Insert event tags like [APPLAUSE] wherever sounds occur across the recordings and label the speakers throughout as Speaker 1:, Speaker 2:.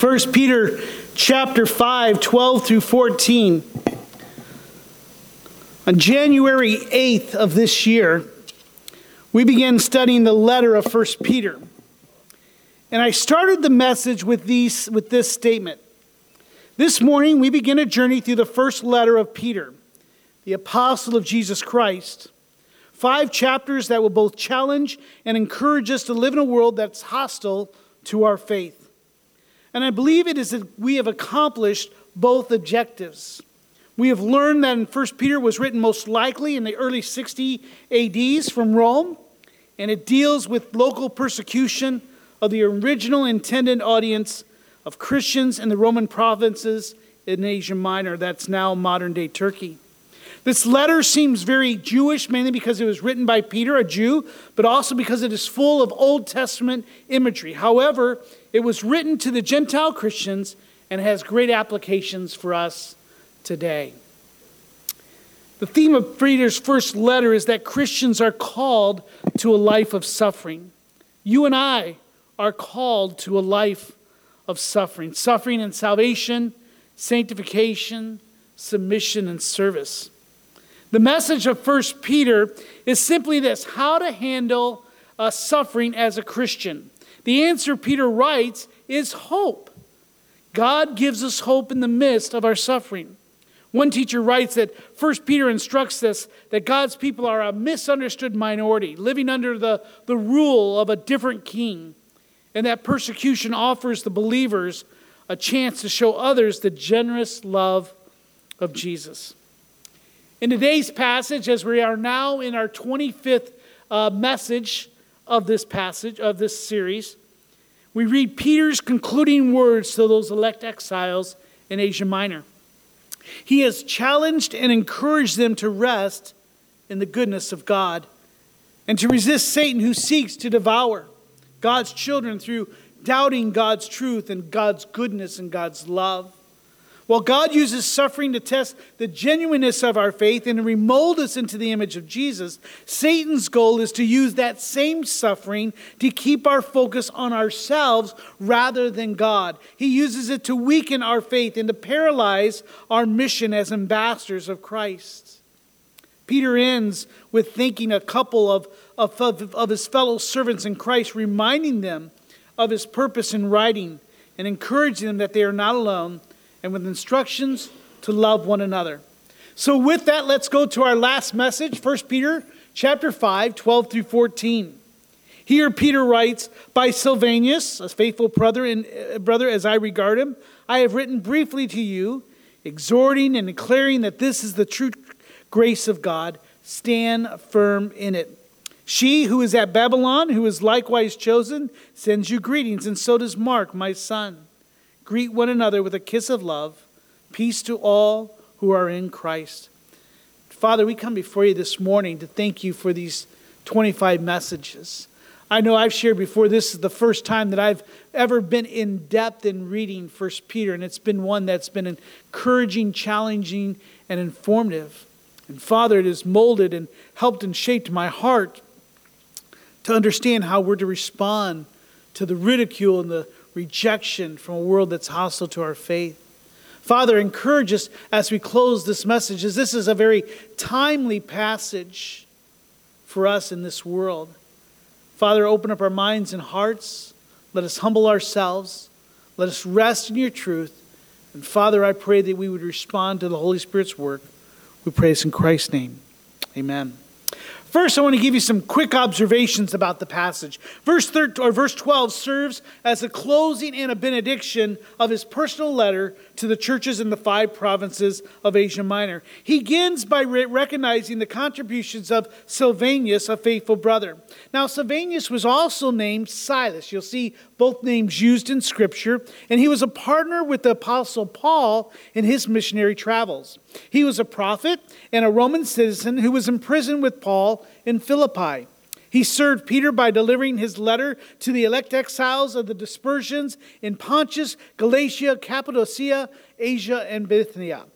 Speaker 1: 1 Peter chapter 5, 12 through 14. On January 8th of this year, we began studying the letter of 1 Peter. And I started the message with, these, with this statement. This morning, we begin a journey through the first letter of Peter, the apostle of Jesus Christ. Five chapters that will both challenge and encourage us to live in a world that's hostile to our faith. And I believe it is that we have accomplished both objectives. We have learned that in 1 Peter was written most likely in the early 60 ADs from Rome, and it deals with local persecution of the original intended audience of Christians in the Roman provinces in Asia Minor, that's now modern day Turkey. This letter seems very Jewish, mainly because it was written by Peter, a Jew, but also because it is full of Old Testament imagery. However, it was written to the Gentile Christians and has great applications for us today. The theme of Peter's first letter is that Christians are called to a life of suffering. You and I are called to a life of suffering suffering and salvation, sanctification, submission, and service. The message of 1 Peter is simply this how to handle uh, suffering as a Christian. The answer, Peter writes, is hope. God gives us hope in the midst of our suffering. One teacher writes that 1 Peter instructs us that God's people are a misunderstood minority, living under the, the rule of a different king, and that persecution offers the believers a chance to show others the generous love of Jesus. In today's passage, as we are now in our 25th uh, message of this passage, of this series, we read Peter's concluding words to those elect exiles in Asia Minor. He has challenged and encouraged them to rest in the goodness of God and to resist Satan who seeks to devour God's children through doubting God's truth and God's goodness and God's love. While God uses suffering to test the genuineness of our faith and to remold us into the image of Jesus, Satan's goal is to use that same suffering to keep our focus on ourselves rather than God. He uses it to weaken our faith and to paralyze our mission as ambassadors of Christ. Peter ends with thanking a couple of, of, of, his fellow servants in Christ, reminding them of his purpose in writing and encouraging them that they are not alone and with instructions to love one another. So with that, let's go to our last message, 1 Peter chapter 5, 12 through 14. Here Peter writes, By Silvanus, a faithful brother, and, uh, brother as I regard him, I have written briefly to you, exhorting and declaring that this is the true grace of God. Stand firm in it. She who is at Babylon, who is likewise chosen, sends you greetings, and so does Mark, my son. Greet one another with a kiss of love. Peace to all who are in Christ. Father, we come before you this morning to thank you for these 25 messages. I know I've shared before, this is the first time that I've ever been in depth in reading First Peter, and it's been one that's been encouraging, challenging, and informative. And Father, it has molded and helped and shaped my heart to understand how we're to respond to the ridicule and the rejection from a world that's hostile to our faith. Father, encourage us as we close this message, as this is a very timely passage for us in this world. Father, open up our minds and hearts. Let us humble ourselves. Let us rest in your truth. And Father, I pray that we would respond to the Holy Spirit's work. We pray this in Christ's name. Amen. First, I want to give you some quick observations about the passage. Verse 13, or verse 12 serves as a closing and a benediction of his personal letter to the churches in the five provinces of Asia Minor. He begins by re- recognizing the contributions of Silvanus, a faithful brother. Now, Silvanus was also named Silas. You'll see both names used in Scripture, and he was a partner with the Apostle Paul in his missionary travels. He was a prophet and a Roman citizen who was imprisoned with Paul in Philippi. He served Peter by delivering his letter to the elect exiles of the dispersions in Pontus, Galatia, Cappadocia, Asia, and Bithynia.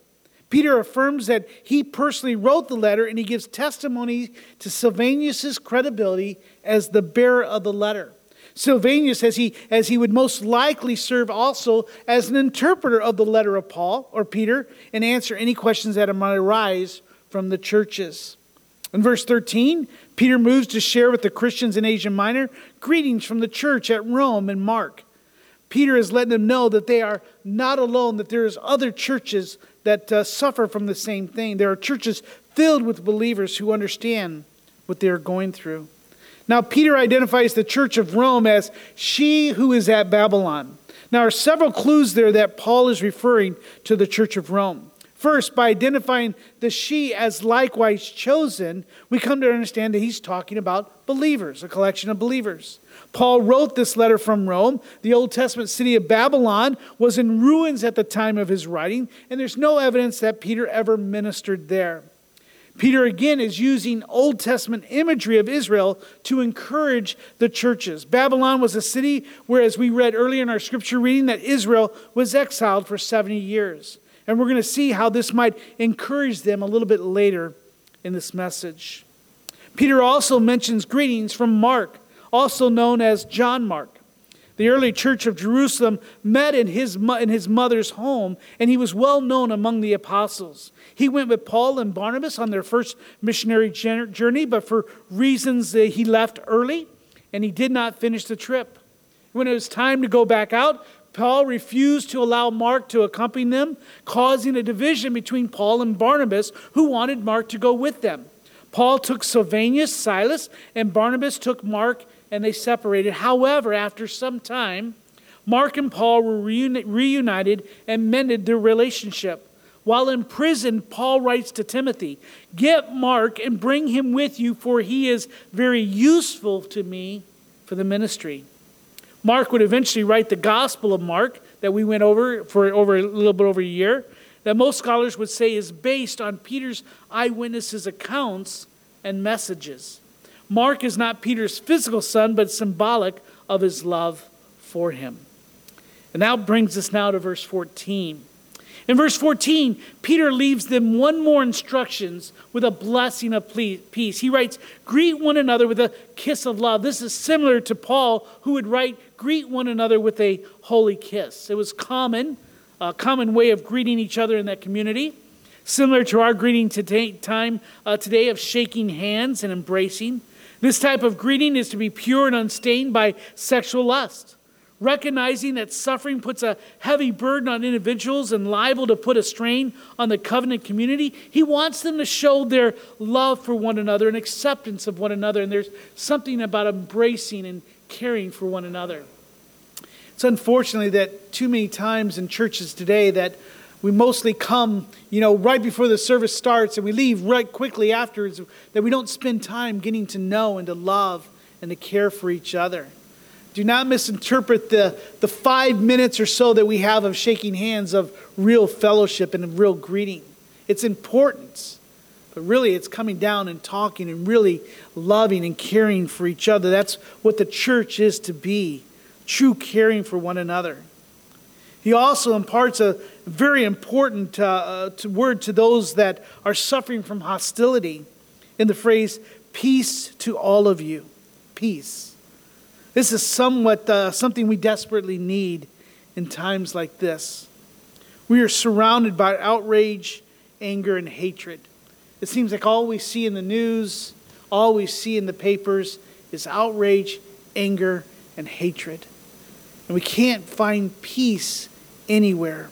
Speaker 1: Peter affirms that he personally wrote the letter and he gives testimony to Silvanus' credibility as the bearer of the letter. Silvanus, as he, as he would most likely serve also as an interpreter of the letter of Paul or Peter and answer any questions that might arise from the churches. In verse 13, Peter moves to share with the Christians in Asia Minor greetings from the church at Rome and Mark. Peter is letting them know that they are not alone, that there's other churches that uh, suffer from the same thing. There are churches filled with believers who understand what they are going through. Now, Peter identifies the church of Rome as she who is at Babylon. Now, there are several clues there that Paul is referring to the church of Rome. First, by identifying the she as likewise chosen, we come to understand that he's talking about believers, a collection of believers. Paul wrote this letter from Rome. The Old Testament city of Babylon was in ruins at the time of his writing, and there's no evidence that Peter ever ministered there. Peter again is using Old Testament imagery of Israel to encourage the churches. Babylon was a city where, as we read earlier in our scripture reading, that Israel was exiled for 70 years. And we're going to see how this might encourage them a little bit later in this message. Peter also mentions greetings from Mark, also known as John Mark. The early church of Jerusalem met in his, in his mother's home, and he was well known among the apostles. He went with Paul and Barnabas on their first missionary journey, but for reasons he left early, and he did not finish the trip. When it was time to go back out, Paul refused to allow Mark to accompany them, causing a division between Paul and Barnabas, who wanted Mark to go with them. Paul took Silvanus, Silas, and Barnabas took Mark and they separated. However, after some time, Mark and Paul were reunited and mended their relationship. While in prison, Paul writes to Timothy, Get Mark and bring him with you, for he is very useful to me for the ministry. Mark would eventually write the Gospel of Mark that we went over for over a little bit over a year, that most scholars would say is based on Peter's eyewitnesses' accounts and messages. Mark is not Peter's physical son, but symbolic of his love for him. And that brings us now to verse 14. In verse 14, Peter leaves them one more instructions with a blessing of peace. He writes, Greet one another with a kiss of love. This is similar to Paul, who would write, Greet one another with a holy kiss. It was common, a common way of greeting each other in that community, similar to our greeting today, time uh, today of shaking hands and embracing. This type of greeting is to be pure and unstained by sexual lust. Recognizing that suffering puts a heavy burden on individuals and liable to put a strain on the covenant community, he wants them to show their love for one another and acceptance of one another. And there's something about embracing and caring for one another. It's unfortunately that too many times in churches today that we mostly come, you know, right before the service starts and we leave right quickly afterwards, that we don't spend time getting to know and to love and to care for each other. Do not misinterpret the, the five minutes or so that we have of shaking hands of real fellowship and real greeting. It's important, but really it's coming down and talking and really loving and caring for each other. That's what the church is to be true caring for one another. He also imparts a very important uh, uh, to word to those that are suffering from hostility in the phrase, peace to all of you. Peace. This is somewhat uh, something we desperately need in times like this. We are surrounded by outrage, anger, and hatred. It seems like all we see in the news, all we see in the papers is outrage, anger, and hatred. And we can't find peace anywhere.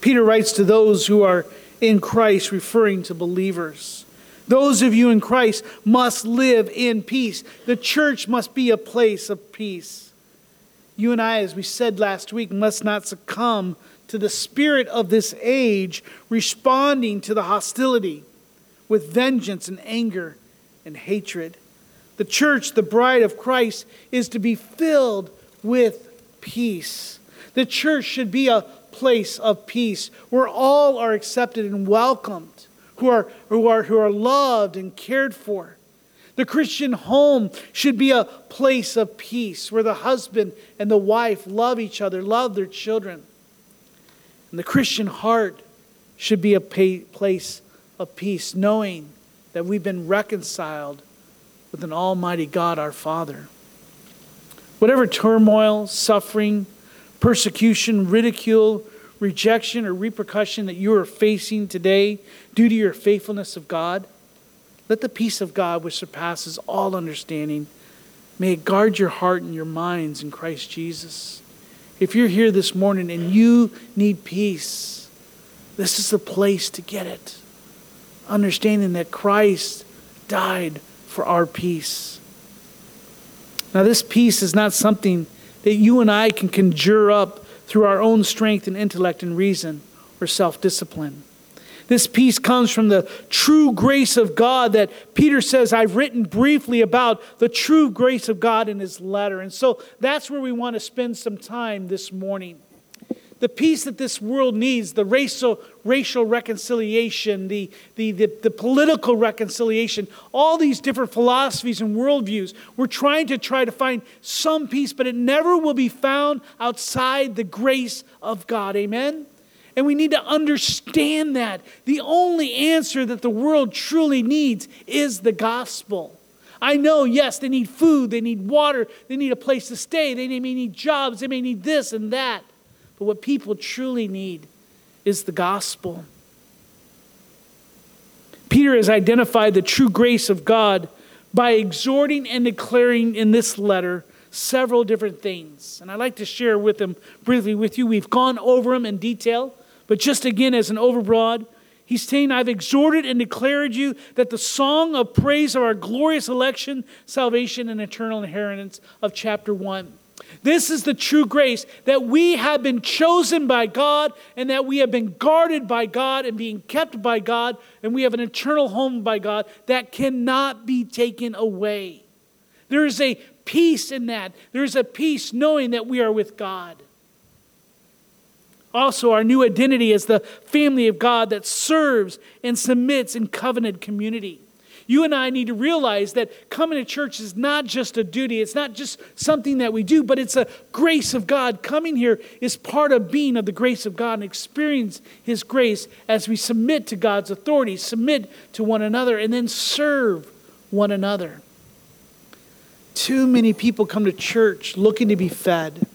Speaker 1: Peter writes to those who are in Christ, referring to believers. Those of you in Christ must live in peace. The church must be a place of peace. You and I, as we said last week, must not succumb to the spirit of this age, responding to the hostility with vengeance and anger and hatred. The church, the bride of Christ, is to be filled with peace. The church should be a place of peace where all are accepted and welcomed, who are, who are, who are loved and cared for. The Christian home should be a place of peace where the husband and the wife love each other, love their children. And the Christian heart should be a place of peace, knowing that we've been reconciled with an Almighty God, our Father. Whatever turmoil, suffering, persecution, ridicule, rejection, or repercussion that you are facing today due to your faithfulness of God, let the peace of God, which surpasses all understanding, may it guard your heart and your minds in Christ Jesus. If you're here this morning and you need peace, this is the place to get it. Understanding that Christ died for our peace. Now, this peace is not something that you and I can conjure up through our own strength and intellect and reason or self discipline. This peace comes from the true grace of God that Peter says, I've written briefly about the true grace of God in his letter. And so that's where we want to spend some time this morning. The peace that this world needs, the racial, racial reconciliation, the, the, the, the political reconciliation, all these different philosophies and worldviews, we're trying to try to find some peace, but it never will be found outside the grace of God. Amen? And we need to understand that. The only answer that the world truly needs is the gospel. I know, yes, they need food, they need water, they need a place to stay, they may need jobs, they may need this and that. But what people truly need is the gospel. Peter has identified the true grace of God by exhorting and declaring in this letter several different things. And I'd like to share with them briefly with you. We've gone over them in detail. But just again, as an overbroad, he's saying, I've exhorted and declared you that the song of praise of our glorious election, salvation, and eternal inheritance of chapter 1. This is the true grace that we have been chosen by God and that we have been guarded by God and being kept by God and we have an eternal home by God that cannot be taken away. There is a peace in that. There is a peace knowing that we are with God also our new identity as the family of God that serves and submits in covenant community. You and I need to realize that coming to church is not just a duty, it's not just something that we do, but it's a grace of God. Coming here is part of being of the grace of God and experience His grace as we submit to God's authority, submit to one another, and then serve one another. Too many people come to church looking to be fed.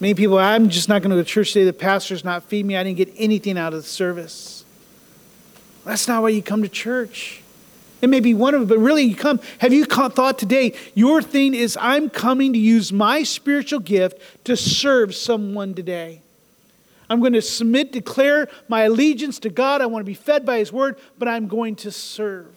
Speaker 1: Many people, I'm just not going to go to church today. The pastor's not feeding me. I didn't get anything out of the service. That's not why you come to church. It may be one of them, but really you come. Have you thought today, your thing is, I'm coming to use my spiritual gift to serve someone today? I'm going to submit, declare my allegiance to God. I want to be fed by His word, but I'm going to serve.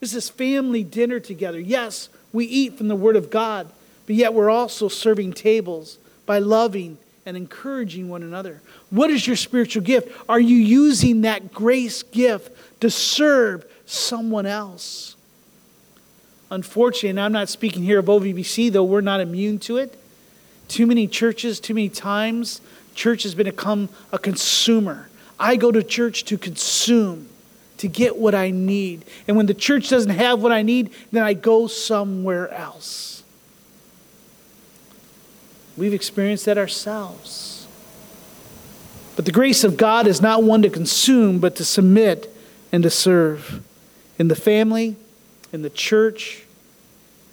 Speaker 1: This is family dinner together. Yes, we eat from the word of God, but yet we're also serving tables by loving and encouraging one another. What is your spiritual gift? Are you using that grace gift to serve someone else? Unfortunately, and I'm not speaking here of OVBC, though we're not immune to it. Too many churches, too many times, church has become a consumer. I go to church to consume, to get what I need. And when the church doesn't have what I need, then I go somewhere else. We've experienced that ourselves. But the grace of God is not one to consume, but to submit and to serve in the family, in the church,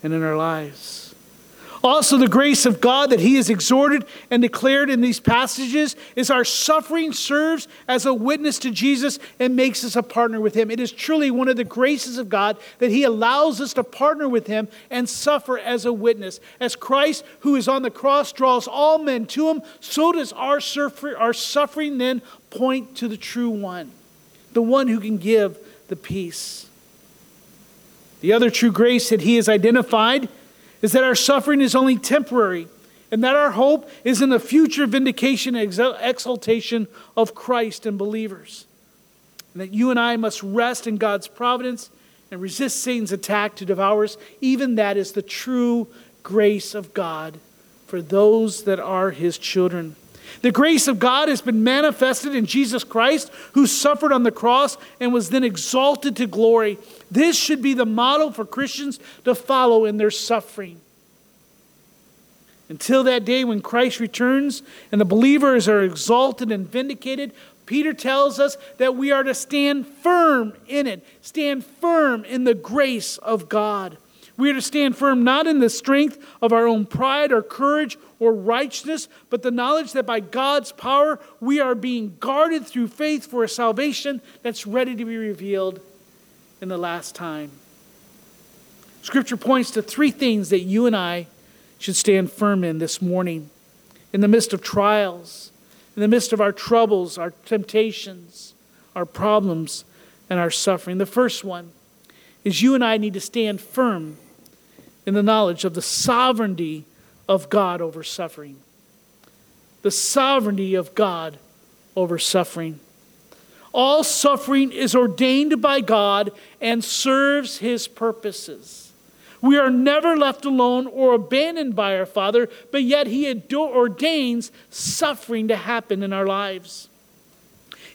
Speaker 1: and in our lives. Also, the grace of God that He has exhorted and declared in these passages is our suffering serves as a witness to Jesus and makes us a partner with Him. It is truly one of the graces of God that He allows us to partner with Him and suffer as a witness. As Christ, who is on the cross, draws all men to Him, so does our, suffer- our suffering then point to the true one, the one who can give the peace. The other true grace that he has identified is that our suffering is only temporary and that our hope is in the future vindication and exaltation of Christ and believers. And that you and I must rest in God's providence and resist Satan's attack to devour us. Even that is the true grace of God for those that are his children. The grace of God has been manifested in Jesus Christ, who suffered on the cross and was then exalted to glory. This should be the model for Christians to follow in their suffering. Until that day when Christ returns and the believers are exalted and vindicated, Peter tells us that we are to stand firm in it, stand firm in the grace of God. We are to stand firm not in the strength of our own pride or courage or righteousness, but the knowledge that by God's power we are being guarded through faith for a salvation that's ready to be revealed in the last time. Scripture points to three things that you and I should stand firm in this morning in the midst of trials, in the midst of our troubles, our temptations, our problems, and our suffering. The first one is you and I need to stand firm in the knowledge of the sovereignty of God over suffering. The sovereignty of God over suffering. All suffering is ordained by God and serves his purposes. We are never left alone or abandoned by our Father, but yet he ordains suffering to happen in our lives.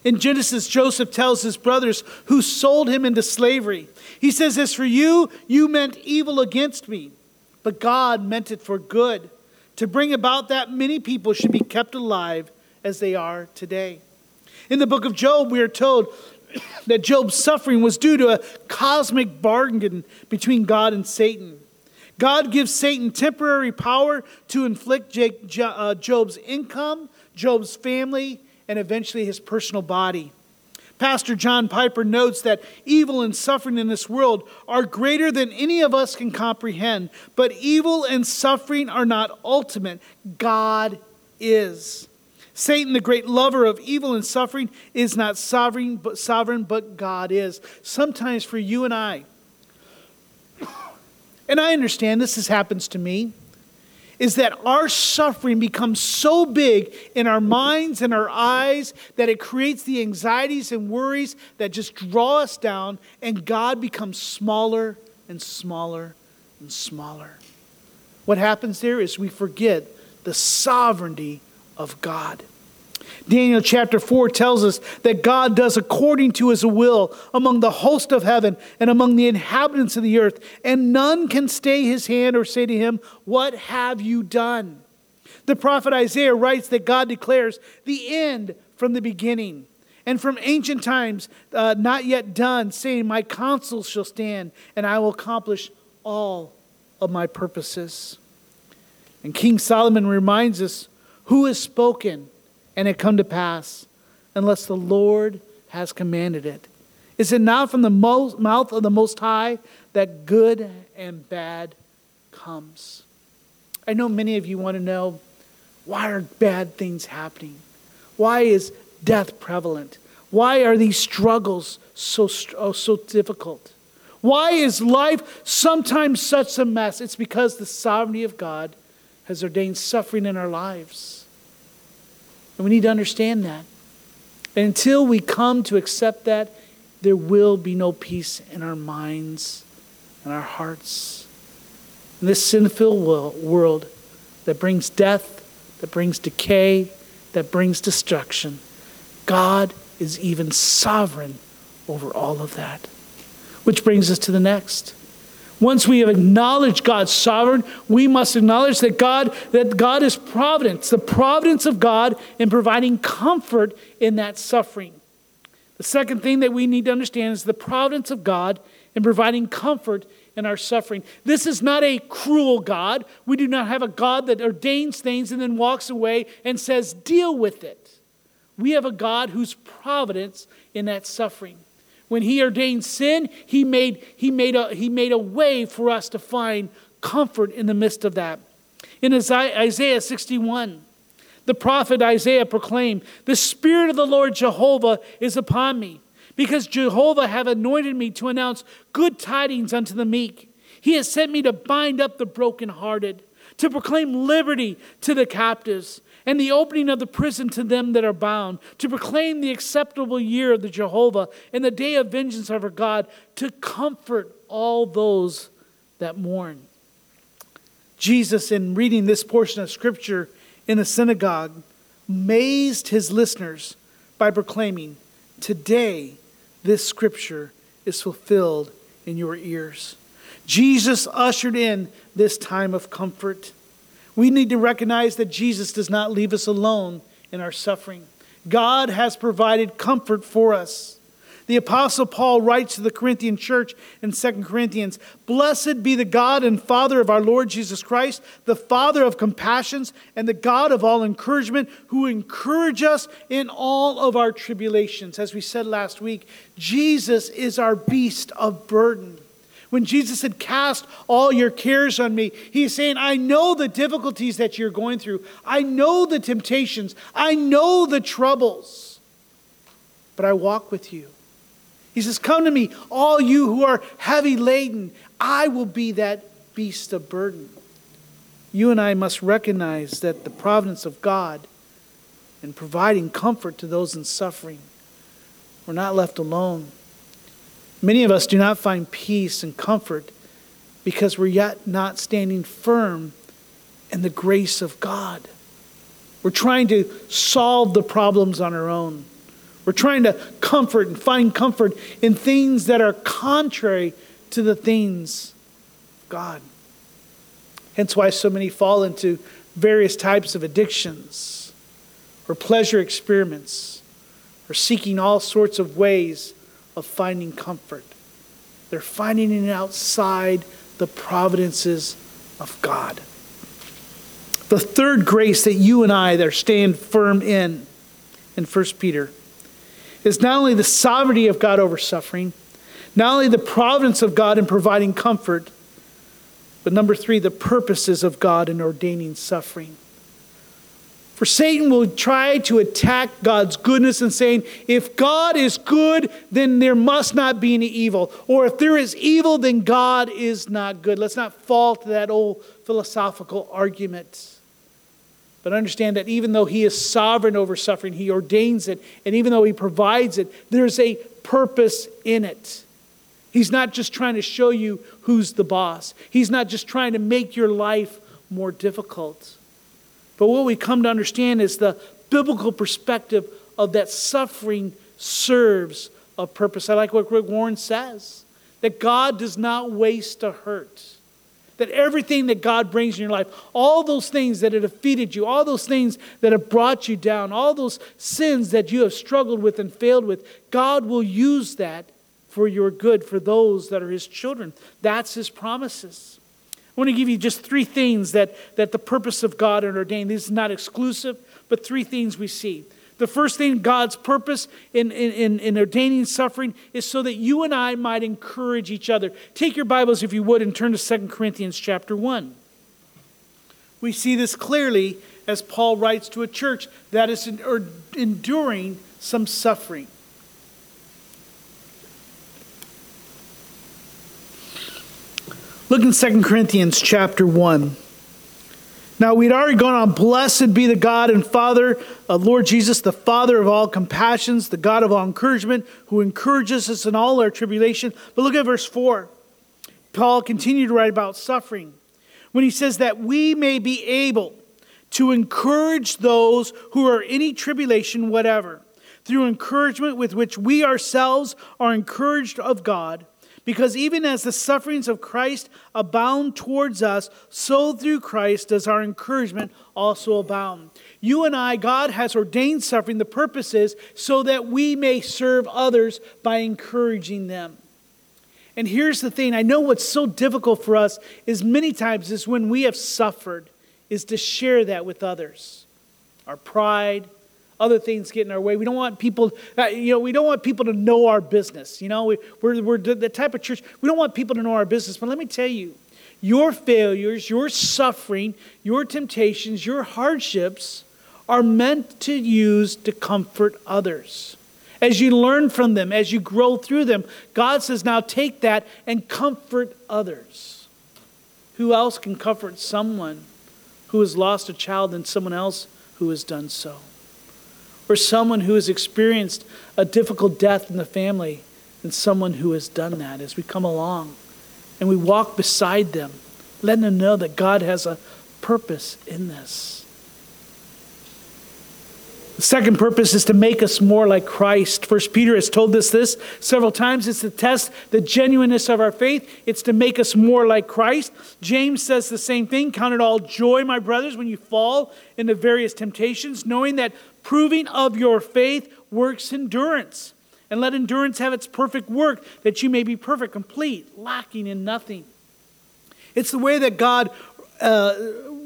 Speaker 1: In Genesis, Joseph tells his brothers who sold him into slavery, he says, As for you, you meant evil against me, but God meant it for good, to bring about that many people should be kept alive as they are today. In the book of Job, we are told [COUGHS] that Job's suffering was due to a cosmic bargain between God and Satan. God gives Satan temporary power to inflict uh, Job's income, Job's family, and eventually his personal body. Pastor John Piper notes that evil and suffering in this world are greater than any of us can comprehend, but evil and suffering are not ultimate. God is. Satan, the great lover of evil and suffering, is not sovereign, but sovereign, but God is. Sometimes for you and I, [COUGHS] and I understand this has happens to me is that our suffering becomes so big in our minds and our eyes that it creates the anxieties and worries that just draw us down, and God becomes smaller and smaller and smaller. What happens there is we forget the sovereignty of God. Daniel chapter 4 tells us that God does according to his will among the host of heaven and among the inhabitants of the earth, and none can stay his hand or say to him, What have you done? The prophet Isaiah writes that God declares the end from the beginning and from ancient times uh, not yet done, saying, My counsel shall stand, and I will accomplish all of my purposes. And King Solomon reminds us who has spoken and it come to pass unless the Lord has commanded it? Is it not from the mouth of the Most High that good and bad comes? I know many of you want to know why are bad things happening? Why is death prevalent? Why are these struggles so, oh, so difficult? Why is life sometimes such a mess? It's because the sovereignty of God has ordained suffering in our lives. And we need to understand that. And until we come to accept that, there will be no peace in our minds and our hearts. In this sin filled world that brings death, that brings decay, that brings destruction, God is even sovereign over all of that. Which brings us to the next. Once we have acknowledged God's sovereign, we must acknowledge that God, that God is providence, the providence of God in providing comfort in that suffering. The second thing that we need to understand is the providence of God in providing comfort in our suffering. This is not a cruel God. We do not have a God that ordains things and then walks away and says, deal with it. We have a God whose providence in that suffering. When he ordained sin, he made, he, made a, he made a way for us to find comfort in the midst of that. In Isaiah 61, the prophet Isaiah proclaimed, The Spirit of the Lord Jehovah is upon me because Jehovah have anointed me to announce good tidings unto the meek. He has sent me to bind up the brokenhearted, to proclaim liberty to the captives, and the opening of the prison to them that are bound, to proclaim the acceptable year of the Jehovah and the day of vengeance of our God, to comfort all those that mourn. Jesus, in reading this portion of Scripture in the synagogue, amazed his listeners by proclaiming, Today, this Scripture is fulfilled in your ears. Jesus ushered in this time of comfort. We need to recognize that Jesus does not leave us alone in our suffering. God has provided comfort for us. The Apostle Paul writes to the Corinthian church in 2 Corinthians Blessed be the God and Father of our Lord Jesus Christ, the Father of compassions and the God of all encouragement, who encourage us in all of our tribulations. As we said last week, Jesus is our beast of burden. When Jesus said, Cast all your cares on me, he's saying, I know the difficulties that you're going through. I know the temptations. I know the troubles. But I walk with you. He says, Come to me, all you who are heavy laden. I will be that beast of burden. You and I must recognize that the providence of God in providing comfort to those in suffering, we're not left alone. Many of us do not find peace and comfort because we're yet not standing firm in the grace of God. We're trying to solve the problems on our own. We're trying to comfort and find comfort in things that are contrary to the things of God. Hence why so many fall into various types of addictions or pleasure experiments or seeking all sorts of ways of finding comfort. They're finding it outside the providences of God. The third grace that you and I that are staying firm in in 1 Peter is not only the sovereignty of God over suffering, not only the providence of God in providing comfort, but number three, the purposes of God in ordaining suffering. For Satan will try to attack God's goodness and saying, if God is good, then there must not be any evil. Or if there is evil, then God is not good. Let's not fall to that old philosophical argument. But understand that even though He is sovereign over suffering, He ordains it. And even though He provides it, there's a purpose in it. He's not just trying to show you who's the boss, He's not just trying to make your life more difficult. But what we come to understand is the biblical perspective of that suffering serves a purpose. I like what Rick Warren says that God does not waste a hurt that everything that God brings in your life, all those things that have defeated you, all those things that have brought you down, all those sins that you have struggled with and failed with, God will use that for your good for those that are His children. That's His promises. I want to give you just three things that, that the purpose of God and ordained. This is not exclusive, but three things we see. The first thing, God's purpose in, in, in, ordaining suffering is so that you and I might encourage each other. Take your Bibles, if you would, and turn to 2 Corinthians chapter 1. We see this clearly as Paul writes to a church that is enduring some suffering. Look in 2 Corinthians chapter 1. Now, we'd already gone on, blessed be the God and Father of Lord Jesus, the Father of all compassions, the God of all encouragement, who encourages us in all our tribulation. But look at verse 4. Paul continued to write about suffering when he says that we may be able to encourage those who are in any tribulation, whatever, through encouragement with which we ourselves are encouraged of God. Because even as the sufferings of Christ abound towards us, so through Christ does our encouragement also abound. You and I, God has ordained suffering. The purpose is so that we may serve others by encouraging them. And here's the thing I know what's so difficult for us is many times is when we have suffered, is to share that with others. Our pride, other things get in our way. We don't want people, uh, you know, we don't want people to know our business. You know, we, we're, we're the type of church, we don't want people to know our business. But let me tell you, your failures, your suffering, your temptations, your hardships are meant to use to comfort others. As you learn from them, as you grow through them, God says, now take that and comfort others. Who else can comfort someone who has lost a child than someone else who has done so? Or someone who has experienced a difficult death in the family and someone who has done that as we come along and we walk beside them, letting them know that God has a purpose in this. The second purpose is to make us more like Christ. First Peter has told us this several times. It's to test the genuineness of our faith. It's to make us more like Christ. James says the same thing. Count it all joy, my brothers, when you fall into various temptations, knowing that proving of your faith works endurance. And let endurance have its perfect work, that you may be perfect, complete, lacking in nothing. It's the way that God uh,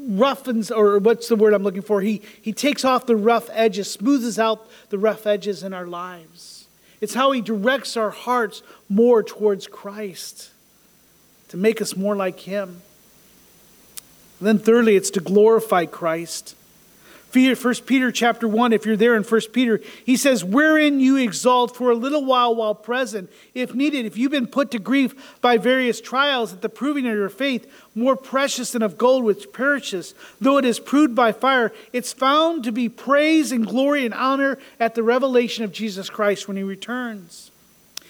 Speaker 1: roughens, or what's the word I'm looking for? He, he takes off the rough edges, smooths out the rough edges in our lives. It's how he directs our hearts more towards Christ to make us more like him. And then thirdly, it's to glorify Christ. 1 Peter chapter 1, if you're there in 1 Peter, he says, Wherein you exalt for a little while while present, if needed, if you've been put to grief by various trials at the proving of your faith, more precious than of gold which perishes, though it is proved by fire, it's found to be praise and glory and honor at the revelation of Jesus Christ when he returns.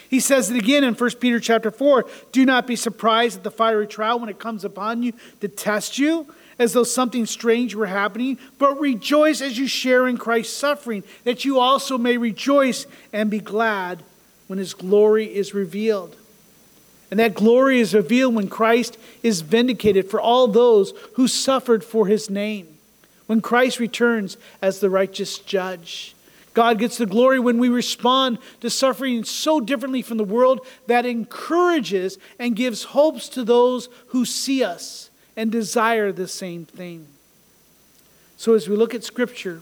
Speaker 1: He says it again in 1 Peter chapter 4 Do not be surprised at the fiery trial when it comes upon you to test you as though something strange were happening, but rejoice as you share in Christ's suffering, that you also may rejoice and be glad when his glory is revealed. And that glory is revealed when Christ is vindicated for all those who suffered for his name, when Christ returns as the righteous judge. God gets the glory when we respond to suffering so differently from the world that encourages and gives hopes to those who see us and desire the same thing. So, as we look at Scripture,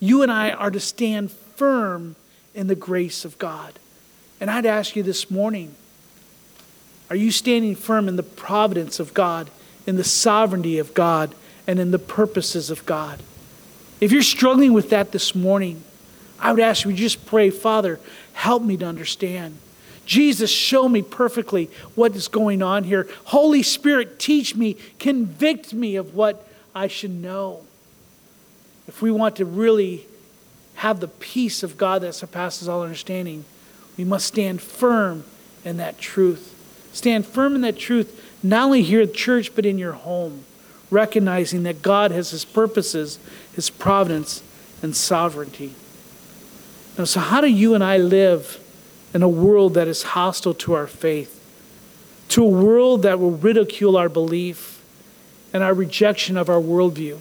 Speaker 1: you and I are to stand firm in the grace of God. And I'd ask you this morning are you standing firm in the providence of God, in the sovereignty of God, and in the purposes of God? If you're struggling with that this morning, I would ask you, just pray, Father, help me to understand. Jesus, show me perfectly what is going on here. Holy Spirit, teach me, convict me of what I should know. If we want to really have the peace of God that surpasses all understanding, we must stand firm in that truth. Stand firm in that truth, not only here at church, but in your home, recognizing that God has His purposes, His providence, and sovereignty. Now, so, how do you and I live? In a world that is hostile to our faith, to a world that will ridicule our belief and our rejection of our worldview.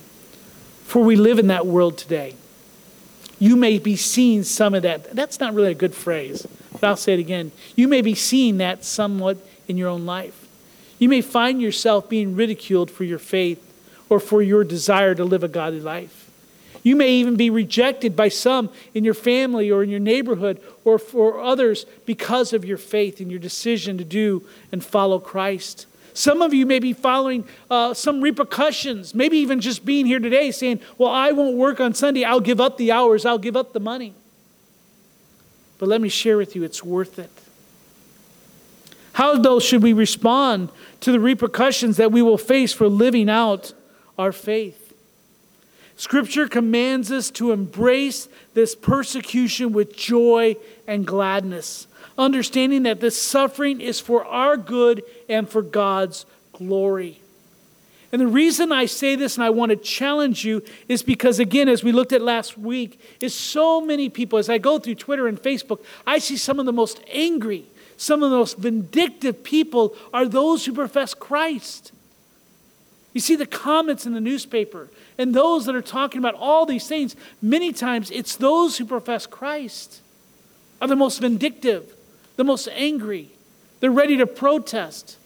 Speaker 1: For we live in that world today. You may be seeing some of that. That's not really a good phrase, but I'll say it again. You may be seeing that somewhat in your own life. You may find yourself being ridiculed for your faith or for your desire to live a godly life. You may even be rejected by some in your family or in your neighborhood or for others because of your faith and your decision to do and follow Christ. Some of you may be following uh, some repercussions, maybe even just being here today saying, Well, I won't work on Sunday. I'll give up the hours, I'll give up the money. But let me share with you, it's worth it. How, though, should we respond to the repercussions that we will face for living out our faith? Scripture commands us to embrace this persecution with joy and gladness, understanding that this suffering is for our good and for God's glory. And the reason I say this and I want to challenge you is because, again, as we looked at last week, is so many people, as I go through Twitter and Facebook, I see some of the most angry, some of the most vindictive people are those who profess Christ. You see the comments in the newspaper and those that are talking about all these things. Many times it's those who profess Christ are the most vindictive, the most angry. They're ready to protest.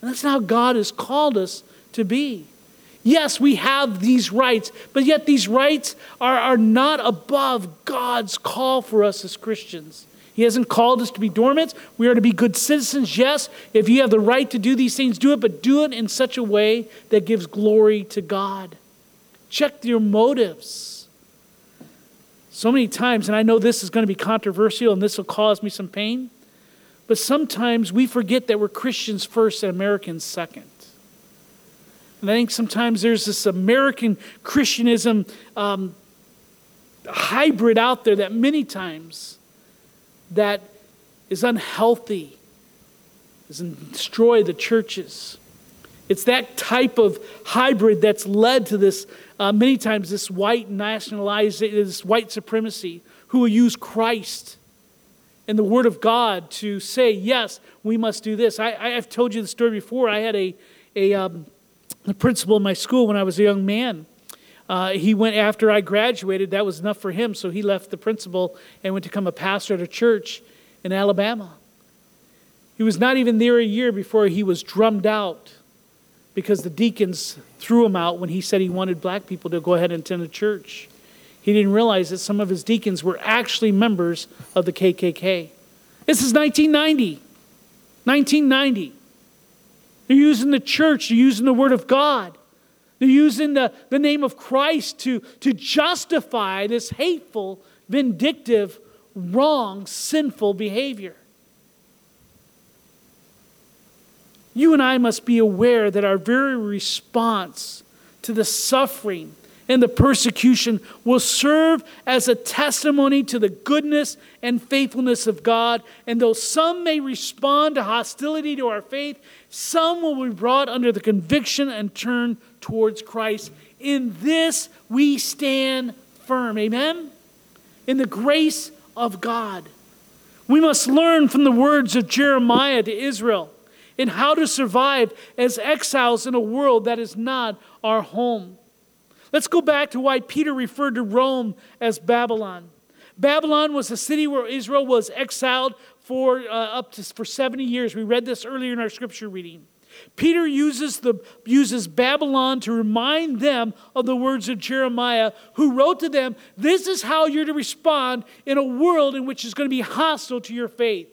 Speaker 1: And that's not how God has called us to be. Yes, we have these rights, but yet these rights are, are not above God's call for us as Christians. He hasn't called us to be dormants. We are to be good citizens. Yes, if you have the right to do these things, do it, but do it in such a way that gives glory to God. Check your motives. so many times, and I know this is going to be controversial and this will cause me some pain, but sometimes we forget that we're Christians first and Americans second. And I think sometimes there's this American Christianism um, hybrid out there that many times that is unhealthy, has destroyed the churches. It's that type of hybrid that's led to this, uh, many times, this white nationalization, this white supremacy, who will use Christ and the Word of God to say, yes, we must do this. I, have told you the story before. I had a, a, um, a principal in my school when I was a young man. Uh, he went after I graduated. That was enough for him, so he left the principal and went to become a pastor at a church in Alabama. He was not even there a year before he was drummed out because the deacons threw him out when he said he wanted black people to go ahead and attend a church. He didn't realize that some of his deacons were actually members of the KKK. This is 1990. 1990. They're using the church, they're using the Word of God, they're using the, the name of Christ to, to justify this hateful, vindictive, wrong, sinful behavior. You and I must be aware that our very response to the suffering and the persecution will serve as a testimony to the goodness and faithfulness of God. And though some may respond to hostility to our faith, some will be brought under the conviction and turn towards Christ. In this we stand firm. Amen? In the grace of God. We must learn from the words of Jeremiah to Israel in how to survive as exiles in a world that is not our home. Let's go back to why Peter referred to Rome as Babylon. Babylon was a city where Israel was exiled for uh, up to for 70 years. We read this earlier in our scripture reading. Peter uses, the, uses Babylon to remind them of the words of Jeremiah, who wrote to them, This is how you're to respond in a world in which is going to be hostile to your faith.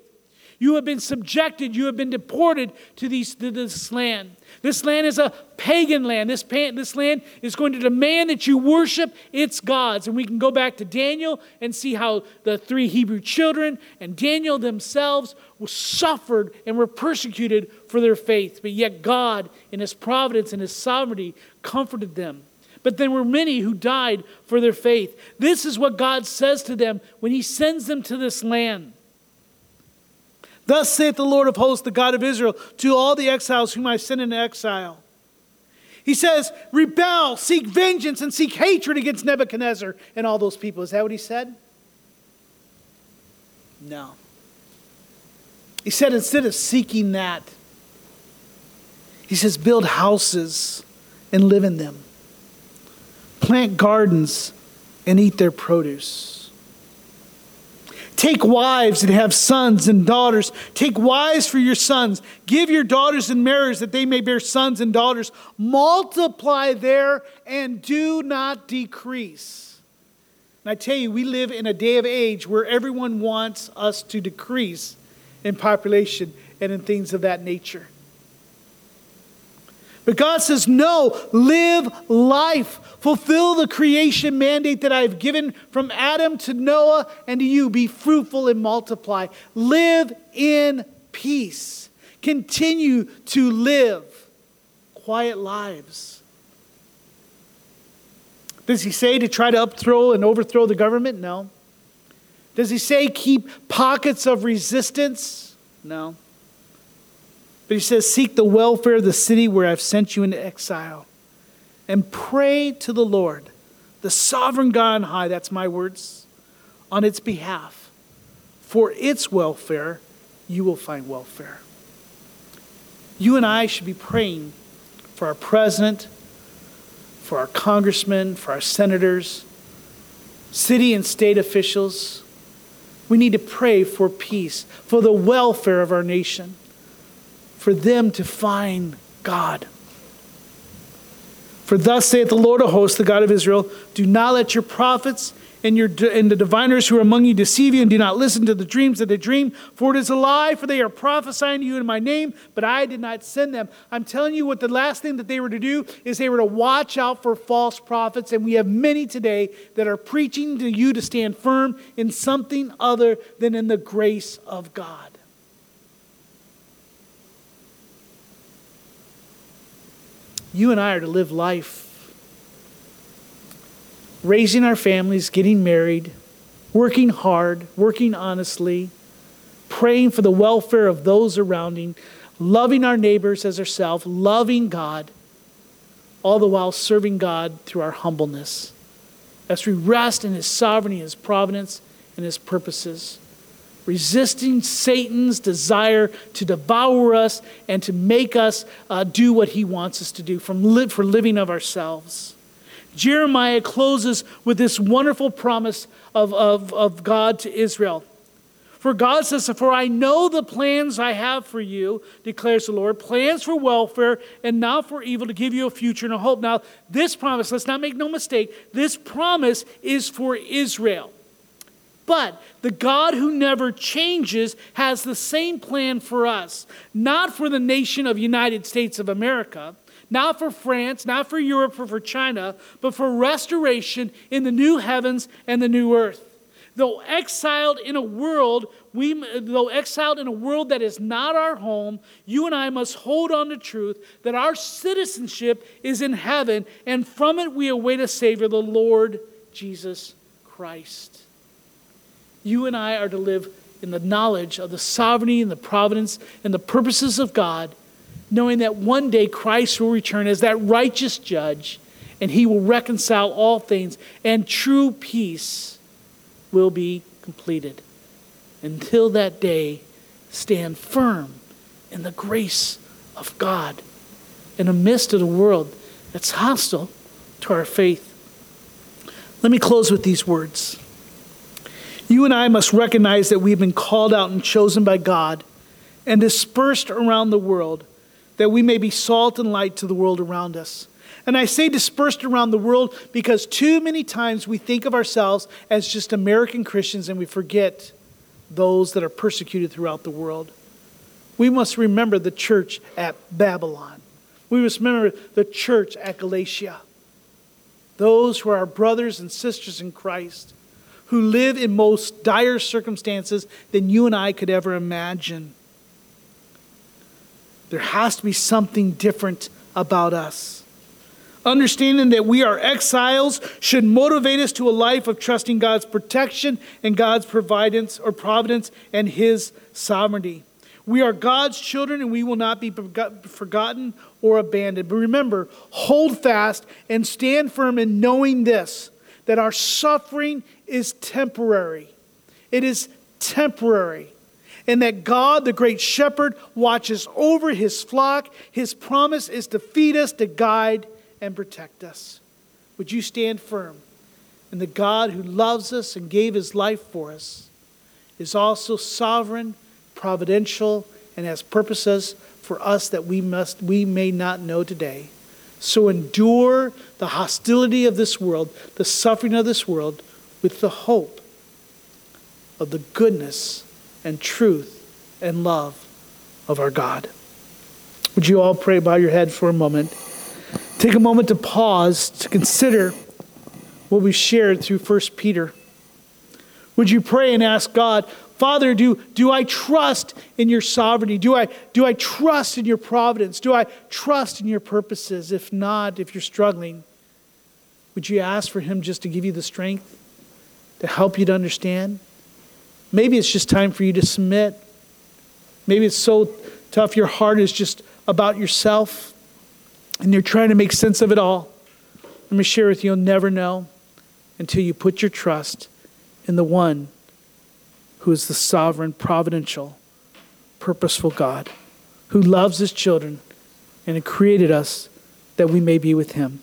Speaker 1: You have been subjected, you have been deported to, these, to this land. This land is a pagan land. This, this land is going to demand that you worship its gods. And we can go back to Daniel and see how the three Hebrew children and Daniel themselves suffered and were persecuted for their faith. But yet God, in His providence and His sovereignty, comforted them. But there were many who died for their faith. This is what God says to them when He sends them to this land. Thus saith the Lord of hosts, the God of Israel, to all the exiles whom I sent into exile. He says, Rebel, seek vengeance, and seek hatred against Nebuchadnezzar and all those people. Is that what he said? No. He said, instead of seeking that, he says, build houses and live in them, plant gardens and eat their produce. Take wives and have sons and daughters. Take wives for your sons. Give your daughters in marriage that they may bear sons and daughters. Multiply there and do not decrease. And I tell you, we live in a day of age where everyone wants us to decrease in population and in things of that nature. But God says, no, live life. Fulfill the creation mandate that I've given from Adam to Noah and to you. Be fruitful and multiply. Live in peace. Continue to live quiet lives. Does he say to try to upthrow and overthrow the government? No. Does he say keep pockets of resistance? No. But he says, Seek the welfare of the city where I've sent you into exile and pray to the Lord, the sovereign God on high, that's my words, on its behalf. For its welfare, you will find welfare. You and I should be praying for our president, for our congressmen, for our senators, city and state officials. We need to pray for peace, for the welfare of our nation for them to find God. For thus saith the Lord of hosts, the God of Israel Do not let your prophets and, your, and the diviners who are among you deceive you and do not listen to the dreams that they dream. For it is a lie, for they are prophesying to you in my name, but I did not send them. I'm telling you what the last thing that they were to do is they were to watch out for false prophets. And we have many today that are preaching to you to stand firm in something other than in the grace of God. You and I are to live life raising our families, getting married, working hard, working honestly, praying for the welfare of those surrounding, loving our neighbors as ourselves, loving God, all the while serving God through our humbleness. As we rest in His sovereignty, His providence, and His purposes, resisting Satan's desire to devour us and to make us uh, do what He wants us to do from li- for living of ourselves. Jeremiah closes with this wonderful promise of, of, of God to Israel. For God says, For I know the plans I have for you, declares the Lord, plans for welfare and not for evil, to give you a future and a hope. Now, this promise, let's not make no mistake, this promise is for Israel. But the God who never changes has the same plan for us, not for the nation of United States of America, not for France, not for Europe or for China, but for restoration in the new heavens and the new earth. Though exiled in a world, we, though exiled in a world that is not our home, you and I must hold on to truth that our citizenship is in heaven, and from it we await a Savior, the Lord Jesus Christ. You and I are to live in the knowledge of the sovereignty and the providence and the purposes of God knowing that one day Christ will return as that righteous judge and he will reconcile all things and true peace will be completed. Until that day, stand firm in the grace of God in the midst of the world that's hostile to our faith. Let me close with these words. You and I must recognize that we've been called out and chosen by God and dispersed around the world that we may be salt and light to the world around us. And I say dispersed around the world because too many times we think of ourselves as just American Christians and we forget those that are persecuted throughout the world. We must remember the church at Babylon. We must remember the church at Galatia. Those who are our brothers and sisters in Christ, who live in most dire circumstances than you and I could ever imagine. There has to be something different about us. Understanding that we are exiles should motivate us to a life of trusting God's protection and God's providence or providence and His sovereignty. We are God's children and we will not be forgotten or abandoned. But remember, hold fast and stand firm in knowing this that our suffering is temporary. It is temporary and that God, the great shepherd, watches over his flock. His promise is to feed us, to guide, and protect us. Would you stand firm? And the God who loves us and gave his life for us is also sovereign, providential, and has purposes for us that we must we may not know today. So endure the hostility of this world, the suffering of this world, with the hope of the goodness and truth and love of our God. Would you all pray, bow your head for a moment? Take a moment to pause to consider what we shared through 1 Peter. Would you pray and ask God, Father, do, do I trust in your sovereignty? Do I, do I trust in your providence? Do I trust in your purposes? If not, if you're struggling, would you ask for Him just to give you the strength to help you to understand? Maybe it's just time for you to submit. Maybe it's so tough, your heart is just about yourself and you're trying to make sense of it all. Let me share with you, you'll never know until you put your trust in the one who is the sovereign, providential, purposeful God who loves his children and created us that we may be with him.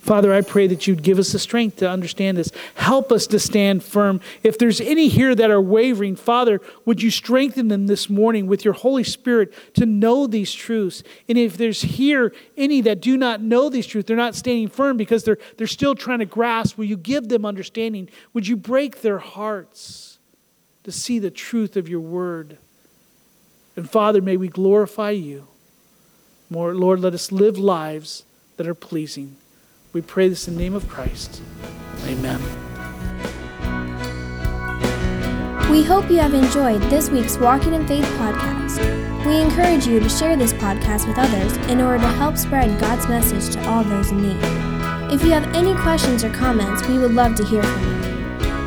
Speaker 1: Father, I pray that you'd give us the strength to understand this. Help us to stand firm. If there's any here that are wavering, Father, would you strengthen them this morning with your Holy Spirit to know these truths? And if there's here any that do not know these truths, they're not standing firm because they're, they're still trying to grasp, will you give them understanding? Would you break their hearts to see the truth of your word? And Father, may we glorify you. More, Lord, let us live lives that are pleasing. We pray this in the name of Christ. Amen.
Speaker 2: We hope you have enjoyed this week's Walking in Faith podcast. We encourage you to share this podcast with others in order to help spread God's message to all those in need. If you have any questions or comments, we would love to hear from you.